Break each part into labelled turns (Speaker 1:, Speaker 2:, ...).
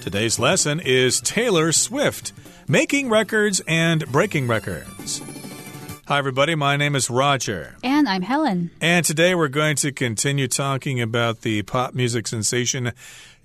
Speaker 1: Today's lesson is Taylor Swift, making records and breaking records. Hi, everybody. My name is Roger.
Speaker 2: And I'm Helen.
Speaker 1: And today we're going to continue talking about the pop music sensation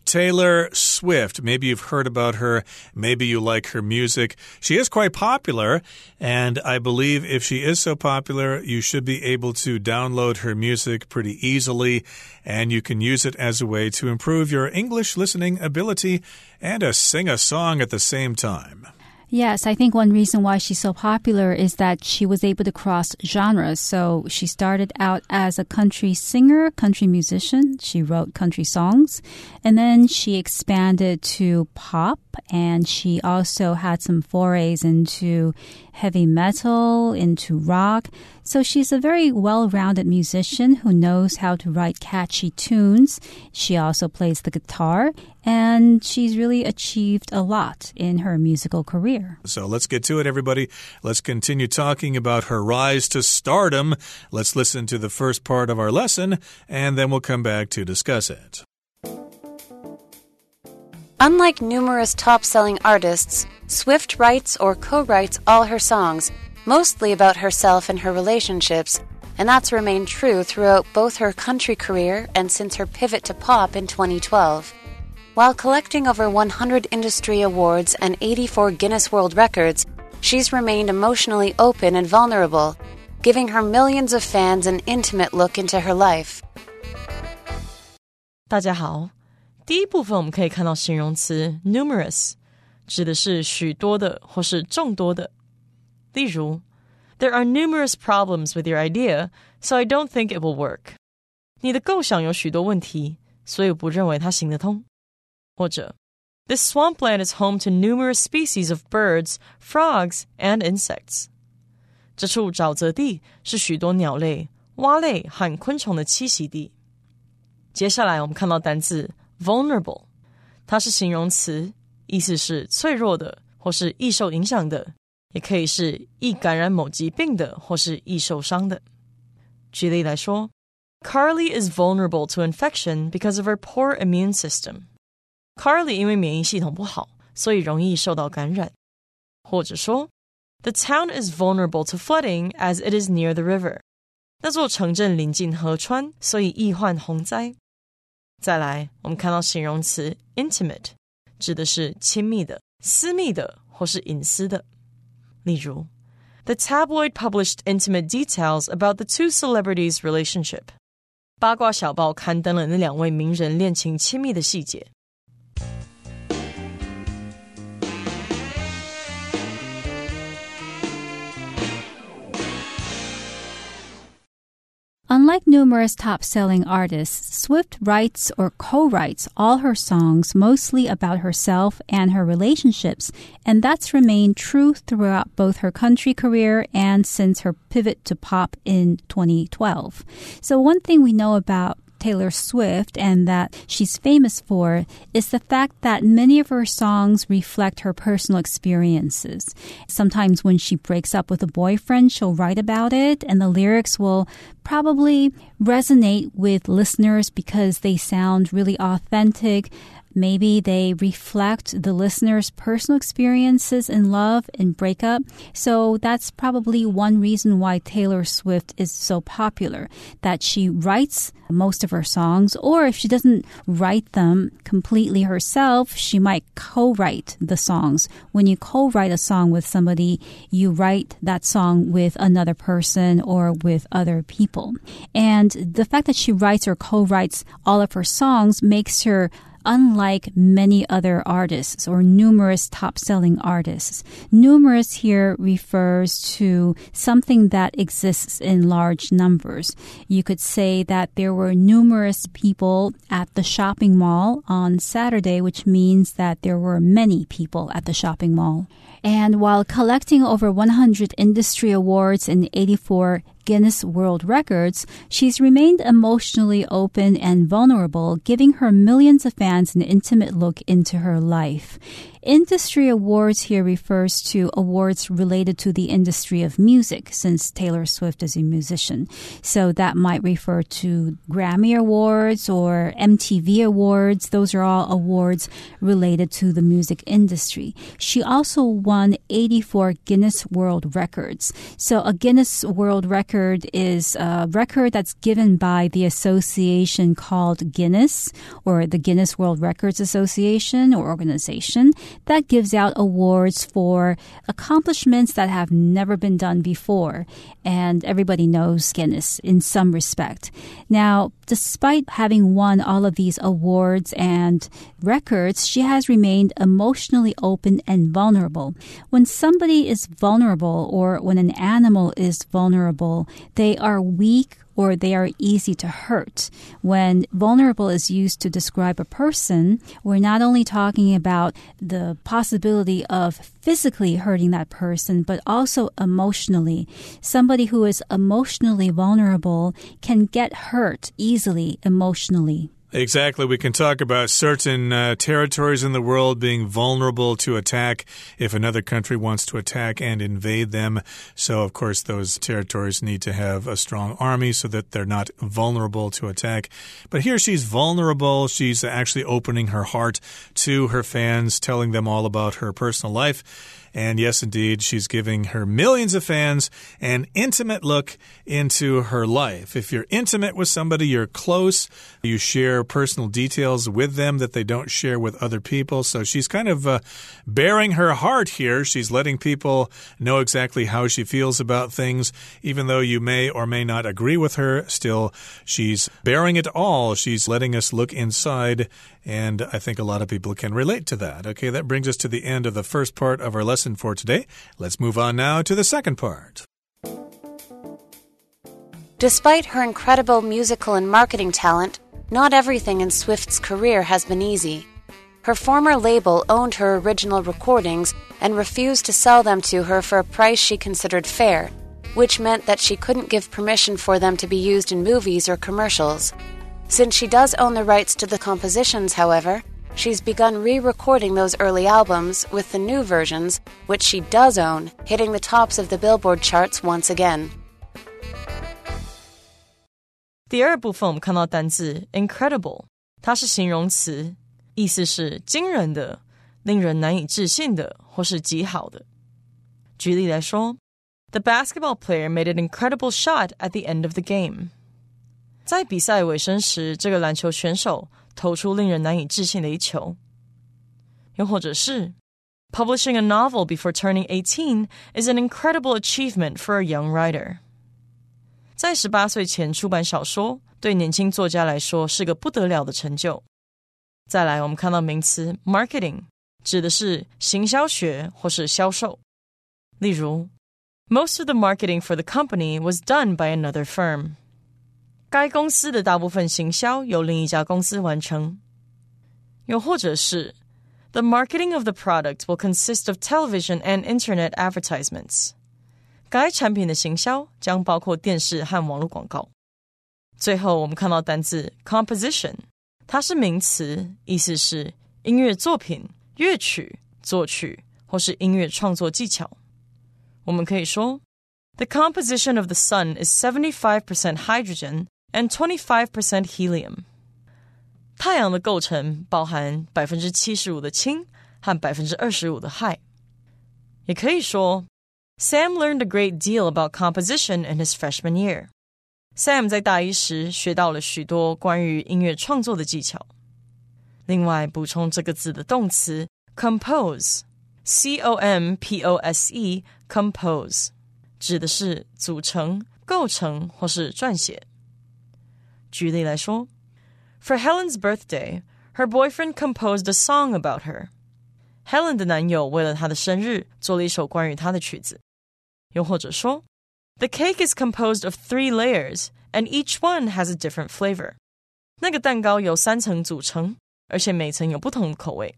Speaker 1: Taylor Swift. Maybe you've heard about her. Maybe you like her music. She is quite popular, and I believe if she is so popular, you should be able to download her music pretty easily, and you can use it as a way to improve your English listening ability and to sing a song at the same time.
Speaker 2: Yes, I think one reason why she's so popular is that she was able to cross genres. So she started out as a country singer, country musician. She wrote country songs. And then she expanded to pop and she also had some forays into heavy metal, into rock. So she's a very well rounded musician who knows how to write catchy tunes. She also plays the guitar, and she's really achieved a lot in her musical career.
Speaker 1: So let's get to it, everybody. Let's continue talking about her rise to stardom. Let's listen to the first part of our lesson, and then we'll come back to discuss it.
Speaker 3: Unlike numerous top selling artists, Swift writes or co writes all her songs, mostly about herself and her relationships, and that's remained true throughout both her country career and since her pivot to pop in 2012. While collecting over 100 industry awards and 84 Guinness World Records, she's remained emotionally open and vulnerable, giving her millions of fans an intimate look into her life.
Speaker 4: 大家好。第一部分我们可以看到形容词 numerous，指的是许多的或是众多的。 例如，There are numerous problems with your idea, so I don't think it will work。你的构想有许多问题，所以我不认为它行得通。或者，This swampland is home to numerous species of birds, frogs, and insects。这处沼泽地是许多鸟类、蛙类和昆虫的栖息地。接下来我们看到单字 vulnerable，它是形容词，意思是脆弱的或是易受影响的， 也可以是易感染某疾病的或是易受伤的。举例来说，Carly is vulnerable to infection because of her poor immune system。Carly 因为免疫系统不好，所以容易受到感染。或者说，The town is vulnerable to flooding as it is near the river。那座城镇临近河川，所以易患洪灾。再来，我们看到形容词 intimate，指的是亲密的、私密的或是隐私的。 例如，The tabloid published intimate details about the two celebrities' relationship。八卦小报刊登了那两位名人恋情亲密的细节。
Speaker 2: Unlike numerous top selling artists, Swift writes or co writes all her songs mostly about herself and her relationships, and that's remained true throughout both her country career and since her pivot to pop in 2012. So, one thing we know about Taylor Swift and that she's famous for is the fact that many of her songs reflect her personal experiences. Sometimes when she breaks up with a boyfriend, she'll write about it, and the lyrics will probably resonate with listeners because they sound really authentic. Maybe they reflect the listener's personal experiences in love and breakup. So that's probably one reason why Taylor Swift is so popular, that she writes most of her songs, or if she doesn't write them completely herself, she might co-write the songs. When you co-write a song with somebody, you write that song with another person or with other people. And the fact that she writes or co-writes all of her songs makes her unlike many other artists or numerous top selling artists. Numerous here refers to something that exists in large numbers. You could say that there were numerous people at the shopping mall on Saturday, which means that there were many people at the shopping mall. And while collecting over 100 industry awards and 84 Guinness World Records, she's remained emotionally open and vulnerable, giving her millions of fans an intimate look into her life. Industry awards here refers to awards related to the industry of music, since Taylor Swift is a musician. So that might refer to Grammy Awards or MTV Awards. Those are all awards related to the music industry. She also won 84 Guinness World Records. So a Guinness World Record is a record that's given by the association called Guinness or the Guinness World Records Association or organization that gives out awards for accomplishments that have never been done before. And everybody knows Guinness in some respect. Now, despite having won all of these awards and records, she has remained emotionally open and vulnerable. When somebody is vulnerable or when an animal is vulnerable, they are weak or they are easy to hurt. When vulnerable is used to describe a person, we're not only talking about the possibility of physically hurting that person, but also emotionally. Somebody who is emotionally vulnerable can get hurt easily emotionally.
Speaker 1: Exactly. We can talk about certain uh, territories in the world being vulnerable to attack if another country wants to attack and invade them. So, of course, those territories need to have a strong army so that they're not vulnerable to attack. But here she's vulnerable. She's actually opening her heart to her fans, telling them all about her personal life. And yes, indeed, she's giving her millions of fans an intimate look into her life. If you're intimate with somebody, you're close, you share personal details with them that they don't share with other people. So she's kind of uh, baring her heart here. She's letting people know exactly how she feels about things, even though you may or may not agree with her. Still, she's baring it all. She's letting us look inside and I think a lot of people can relate to that. Okay, that brings us to the end of the first part of our lesson for today. Let's move on now to the second part.
Speaker 3: Despite her incredible musical and marketing talent, not everything in Swift's career has been easy. Her former label owned her original recordings and refused to sell them to her for a price she considered fair, which meant that she couldn't give permission for them to be used in movies or commercials. Since she does own the rights to the compositions, however, she's begun re recording those early albums with the new versions, which she does own, hitting the tops of the Billboard charts once again.
Speaker 4: 第二部分我们看到单字 incredible，它是形容词，意思是惊人的、令人难以置信的，或是极好的。举例来说，The basketball player made an incredible shot at the end of the game。在比赛尾声时，这个篮球选手 投出令人难以置信的一球。又或者是，Publishing a novel before turning eighteen is an incredible achievement for a young writer。在十八岁前出版小说，对年轻作家来说是个不得了的成就。再来，我们看到名词 marketing，指的是行销学或是销售。例如，Most of the marketing for the company was done by another firm。 该公司的大部分行销由另一家公司完成。又或者是，The marketing of the product will consist of television and internet advertisements。该产品的行销将包括电视和网络广告。最后，我们看到单字 composition，它是名词，意思是音乐作品、乐曲、作曲或是音乐创作技巧。我们可以说，The composition of the sun is seventy-five percent hydrogen。 and 25% helium。太阳的构成包含百分之七十五的氢和百分之二十五的氦。也可以说，Sam learned a great deal about composition in his freshman year。Sam 在大一时学到了许多关于音乐创作的技巧。另外，补充这个字的动词 compose，c o m p o s e，compose 指的是组成、构成或是撰写。 举例来说，For Helen's birthday, her boyfriend composed a song about her. Helen 的男友为了她的生日做了一首关于她的曲子。又或者说，The cake is composed of three layers, and each one has a different flavor. 那个蛋糕由三层组成，而且每层有不同的口味。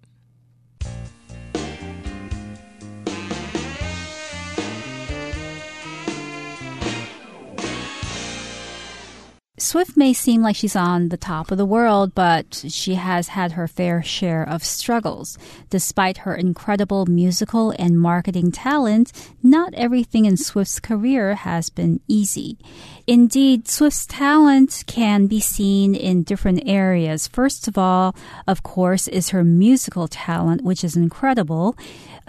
Speaker 2: Swift may seem like she's on the top of the world, but she has had her fair share of struggles. Despite her incredible musical and marketing talent, not everything in Swift's career has been easy. Indeed, Swift's talent can be seen in different areas. First of all, of course, is her musical talent, which is incredible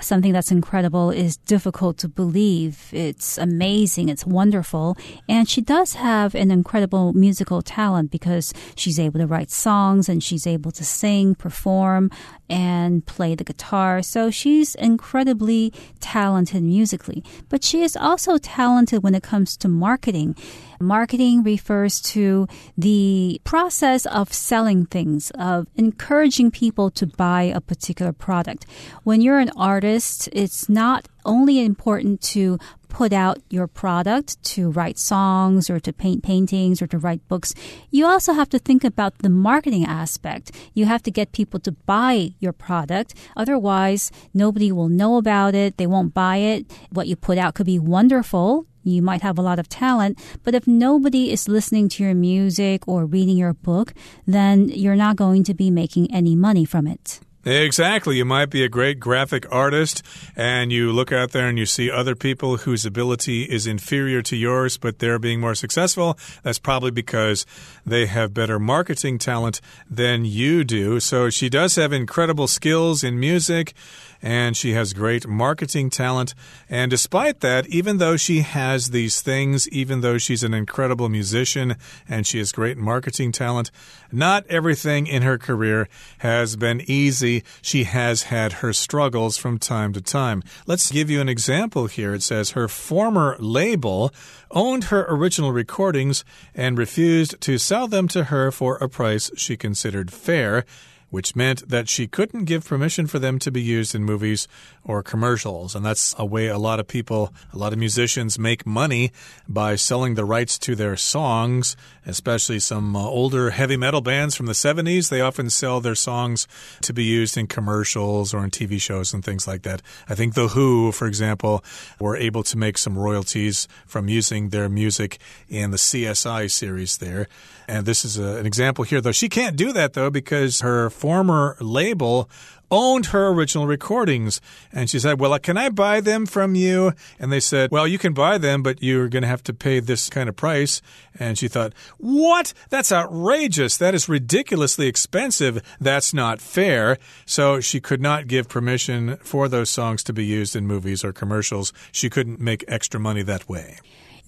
Speaker 2: something that's incredible is difficult to believe. It's amazing. It's wonderful. And she does have an incredible musical talent because she's able to write songs and she's able to sing, perform, and play the guitar. So she's incredibly talented musically. But she is also talented when it comes to marketing. Marketing refers to the process of selling things, of encouraging people to buy a particular product. When you're an artist, it's not only important to put out your product to write songs or to paint paintings or to write books, you also have to think about the marketing aspect. You have to get people to buy your product. Otherwise, nobody will know about it. They won't buy it. What you put out could be wonderful. You might have a lot of talent, but if nobody is listening to your music or reading your book, then you're not going to be making any money from it.
Speaker 1: Exactly. You might be a great graphic artist and you look out there and you see other people whose ability is inferior to yours, but they're being more successful. That's probably because they have better marketing talent than you do. So she does have incredible skills in music and she has great marketing talent. And despite that, even though she has these things, even though she's an incredible musician and she has great marketing talent, not everything in her career has been easy. She has had her struggles from time to time. Let's give you an example here. It says her former label owned her original recordings and refused to sell them to her for a price she considered fair which meant that she couldn't give permission for them to be used in movies or commercials. And that's a way a lot of people, a lot of musicians make money by selling the rights to their songs, especially some uh, older heavy metal bands from the 70s. They often sell their songs to be used in commercials or in TV shows and things like that. I think The Who, for example, were able to make some royalties from using their music in the CSI series there. And this is a, an example here, though. She can't do that, though, because her former label owned her original recordings. And she said, Well, can I buy them from you? And they said, Well, you can buy them, but you're going to have to pay this kind of price. And she thought, What? That's outrageous. That is ridiculously expensive. That's not fair. So she could not give permission for those songs to be used in movies or commercials. She couldn't make extra money that way.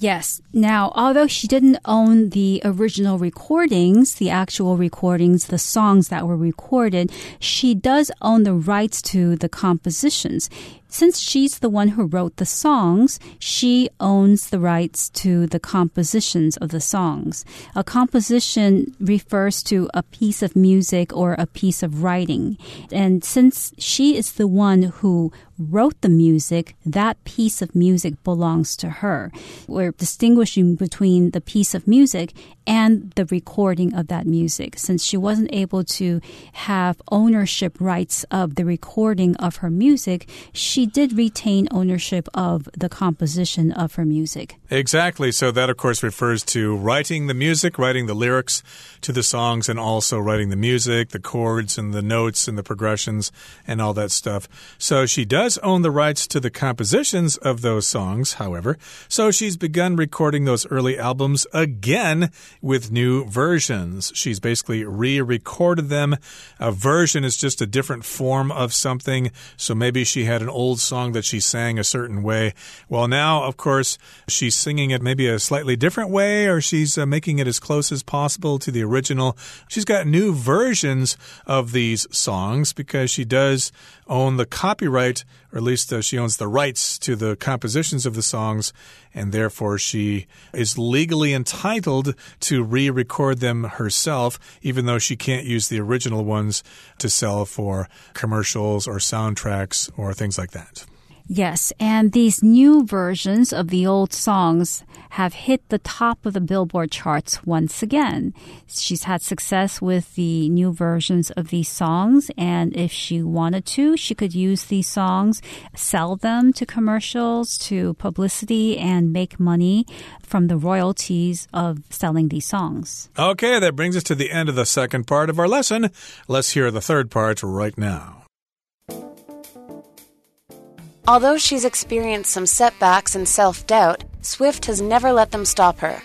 Speaker 2: Yes. Now, although she didn't own the original recordings, the actual recordings, the songs that were recorded, she does own the rights to the compositions. Since she's the one who wrote the songs, she owns the rights to the compositions of the songs. A composition refers to a piece of music or a piece of writing. And since she is the one who wrote the music, that piece of music belongs to her. We're distinguishing between the piece of music and the recording of that music. Since she wasn't able to have ownership rights of the recording of her music, she did retain ownership of the composition of her music.
Speaker 1: Exactly. So that, of course, refers to writing the music, writing the lyrics to the songs, and also writing the music, the chords, and the notes, and the progressions, and all that stuff. So she does own the rights to the compositions of those songs, however. So she's begun recording those early albums again with new versions. She's basically re recorded them. A version is just a different form of something. So maybe she had an old song that she sang a certain way. Well, now, of course, she's singing it maybe a slightly different way, or she's uh, making it as close as possible to the original. She's got new versions of these songs because she does own the copyright, or at least uh, she owns the rights to the compositions of the songs, and therefore she is legally entitled to re record them herself, even though she can't use the original ones to sell for commercials or soundtracks or things like that.
Speaker 2: Yes, and these new versions of the old songs have hit the top of the Billboard charts once again. She's had success with the new versions of these songs, and if she wanted to, she could use these songs, sell them to commercials, to publicity, and make money from the royalties of selling these songs.
Speaker 1: Okay, that brings us to the end of the second part of our lesson. Let's hear the third part right now.
Speaker 3: Although she's experienced some setbacks and self doubt, Swift has never let them stop her.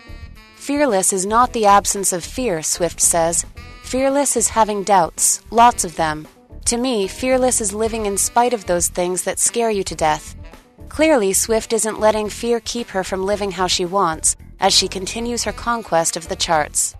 Speaker 3: Fearless is not the absence of fear, Swift says. Fearless is having doubts, lots of them. To me, fearless is living in spite of those things that scare you to death. Clearly, Swift isn't letting fear keep her from living how she wants as she continues her conquest of the charts.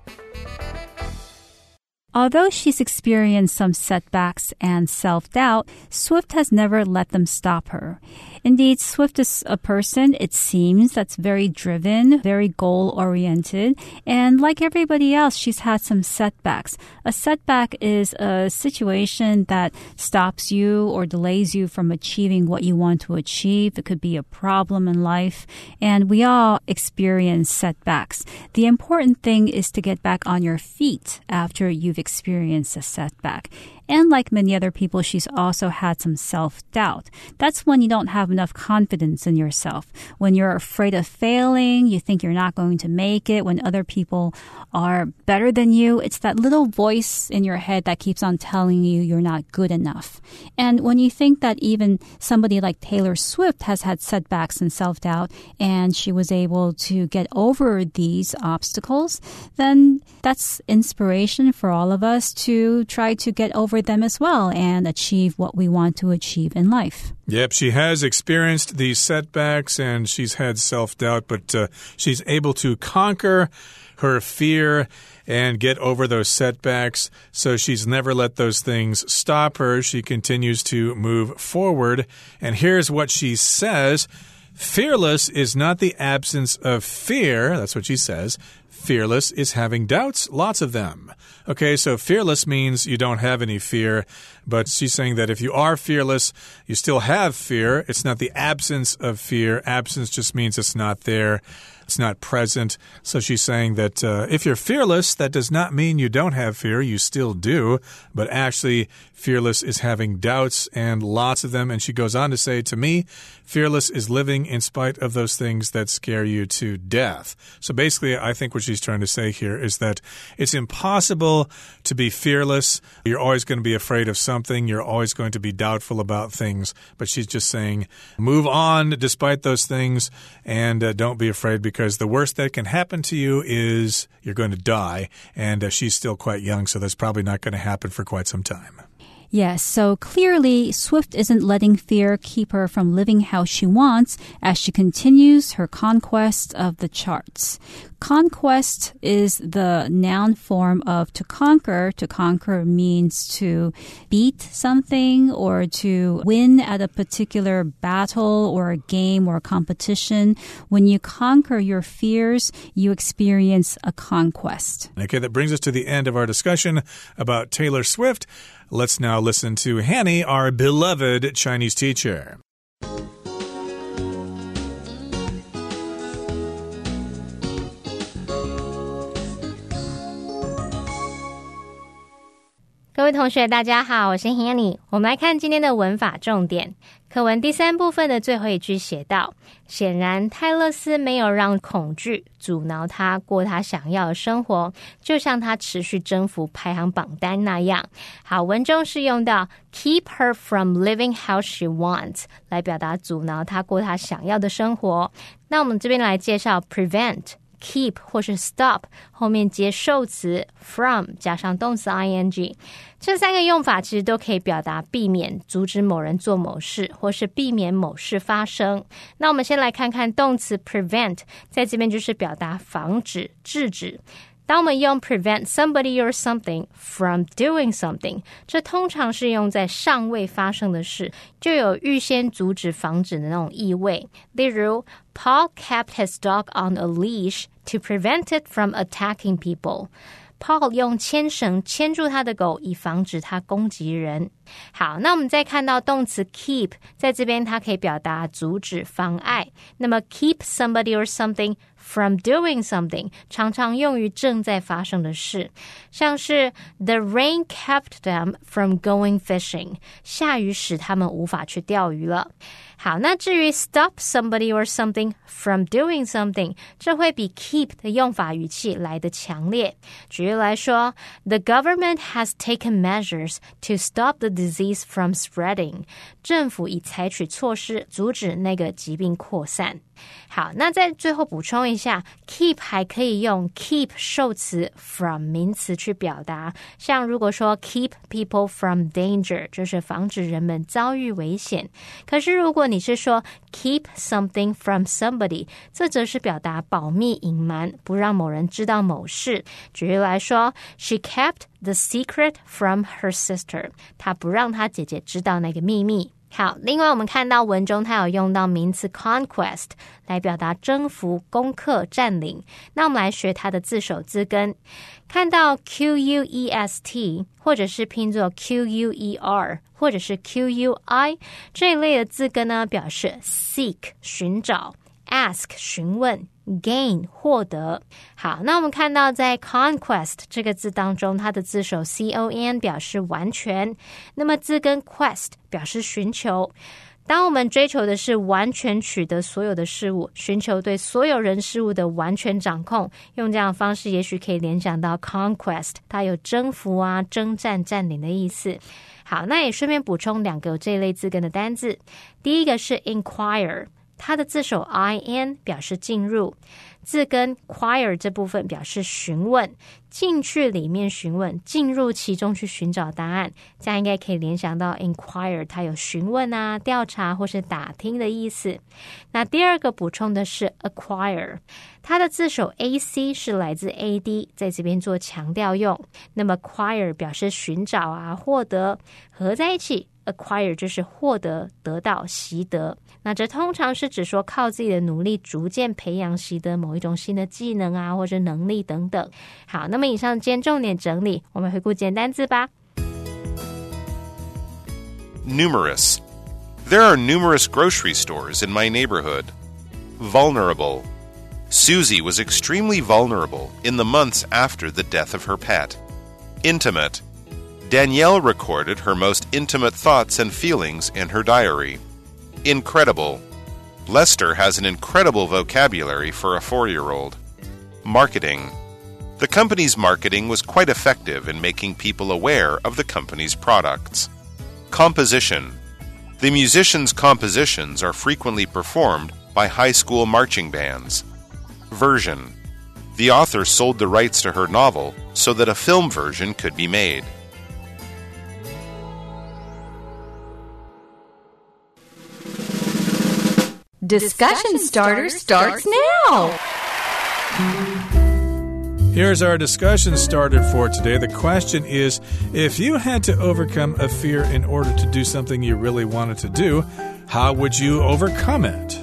Speaker 2: Although she's experienced some setbacks and self doubt, Swift has never let them stop her. Indeed, Swift is a person, it seems, that's very driven, very goal oriented, and like everybody else, she's had some setbacks. A setback is a situation that stops you or delays you from achieving what you want to achieve. It could be a problem in life, and we all experience setbacks. The important thing is to get back on your feet after you've experienced a setback. And like many other people, she's also had some self doubt. That's when you don't have enough confidence in yourself. When you're afraid of failing, you think you're not going to make it, when other people are better than you, it's that little voice in your head that keeps on telling you you're not good enough. And when you think that even somebody like Taylor Swift has had setbacks and self doubt and she was able to get over these obstacles, then that's inspiration for all of us to try to get over them as well and achieve what we want to achieve in life.
Speaker 1: Yep, she has experienced these setbacks and she's had self doubt, but uh, she's able to conquer her fear and get over those setbacks. So she's never let those things stop her. She continues to move forward. And here's what she says. Fearless is not the absence of fear. That's what she says. Fearless is having doubts, lots of them. Okay, so fearless means you don't have any fear, but she's saying that if you are fearless, you still have fear. It's not the absence of fear. Absence just means it's not there. It's not present. So she's saying that uh, if you're fearless, that does not mean you don't have fear. You still do. But actually, fearless is having doubts and lots of them. And she goes on to say, to me, fearless is living in spite of those things that scare you to death. So basically, I think what she's trying to say here is that it's impossible to be fearless. You're always going to be afraid of something. You're always going to be doubtful about things. But she's just saying, move on despite those things and uh, don't be afraid because because the worst that can happen to you is you're going to die. And uh, she's still quite young, so that's probably not going to happen for quite some time.
Speaker 2: Yes, so clearly Swift isn't letting fear keep her from living how she wants as she continues her conquest of the charts. Conquest is the noun form of to conquer. To conquer means to beat something or to win at a particular battle or a game or a competition. When you conquer your fears, you experience a conquest.
Speaker 1: Okay, that brings us to the end of our discussion about Taylor Swift. Let's now listen to Hanny, our beloved Chinese teacher.
Speaker 5: 各位同学，大家好，我是 Hanny。我们来看今天的文法重点。课文第三部分的最后一句写道：“显然，泰勒斯没有让恐惧阻挠他过他想要的生活，就像他持续征服排行榜单那样。”好，文中是用到 “keep her from living how she wants” 来表达阻挠他过他想要的生活。那我们这边来介绍 “prevent”。Keep 或是 stop 后面接受词 from 加上动词 ing，这三个用法其实都可以表达避免、阻止某人做某事，或是避免某事发生。那我们先来看看动词 prevent，在这边就是表达防止、制止。当我们用 prevent somebody or something from doing something，这通常是用在尚未发生的事，就有预先阻止、防止的那种意味。例如，Paul kept his dog on a leash to prevent it from attacking people。 Paul 用牵绳牵住他的狗，以防止它攻击人。好，那我们再看到动词 keep，在这边它可以表达阻止、妨碍。那么 keep somebody or something From doing something 常常用于正在发生的事，像是 The rain kept them from going fishing，下雨使他们无法去钓鱼了。好，那至于 stop somebody or something from doing something，这会比 keep 的用法语气来的强烈。举例来说，The government has taken measures to stop the disease from spreading。政府已采取措施阻止那个疾病扩散。好，那在最后补充一下，keep 还可以用 keep 受词 from 名词去表达。像如果说 keep people from danger，就是防止人们遭遇危险。可是如果 你是说 keep something from somebody，这则是表达保密隐瞒，不让某人知道某事。举例来说，She kept the secret from her sister，她不让她姐姐知道那个秘密。好，另外我们看到文中它有用到名词 conquest 来表达征服、攻克、占领。那我们来学它的字首字根，看到 q u e s t 或者是拼作 q u e r 或者是 q u i 这一类的字根呢，表示 seek 寻找，ask 询问。Gain 获得。好，那我们看到在 conquest 这个字当中，它的字首 c o n 表示完全，那么字根 quest 表示寻求。当我们追求的是完全取得所有的事物，寻求对所有人事物的完全掌控，用这样的方式，也许可以联想到 conquest，它有征服啊、征战、占领的意思。好，那也顺便补充两个这类字根的单字，第一个是 inquire。它的字首 i n 表示进入，字根 quire 这部分表示询问，进去里面询问，进入其中去寻找答案，这样应该可以联想到 inquire，它有询问啊、调查或是打听的意思。那第二个补充的是 acquire，它的字首 a c 是来自 a d，在这边做强调用。那么 acquire 表示寻找啊、获得，合在一起。acquire 就是获得、得到、习得。那这通常是指说靠自己的努力逐渐培养、习得某一种新的技能啊，或者能力等等。好，那么以上今天重点整理，我们回顾简单字吧。
Speaker 6: Numerous. There are numerous grocery stores in my neighborhood. Vulnerable. Susie was extremely vulnerable in the months after the death of her pet. Intimate. Danielle recorded her most intimate thoughts and feelings in her diary. Incredible. Lester has an incredible vocabulary for a four year old. Marketing. The company's marketing was quite effective in making people aware of the company's products. Composition. The musician's compositions are frequently performed by high school marching bands. Version. The author sold the rights to her novel so that a film version could be made.
Speaker 7: Discussion starter starts now.
Speaker 1: Here's our discussion started for today. The question is if you had to overcome a fear in order to do something you really wanted to do, how would you overcome it?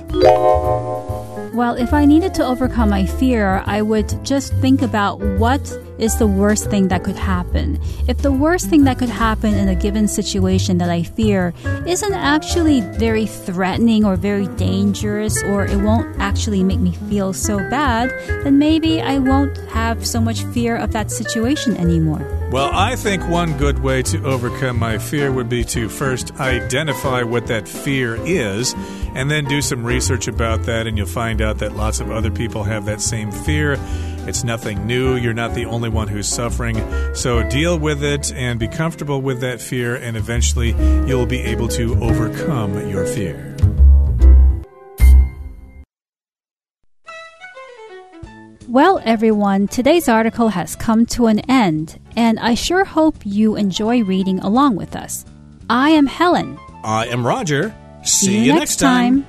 Speaker 2: Well, if I needed to overcome my fear, I would just think about what is the worst thing that could happen. If the worst thing that could happen in a given situation that I fear isn't actually very threatening or very dangerous, or it won't actually make me feel so bad, then maybe I won't have so much fear of that situation anymore.
Speaker 1: Well, I think one good way to overcome my fear would be to first identify what that fear is and then do some research about that, and you'll find out that lots of other people have that same fear. It's nothing new. You're not the only one who's suffering. So deal with it and be comfortable with that fear, and eventually you'll be able to overcome your fear.
Speaker 2: Well, everyone, today's article has come to an end, and I sure hope you enjoy reading along with us. I am Helen.
Speaker 1: I am Roger. See,
Speaker 2: you next time.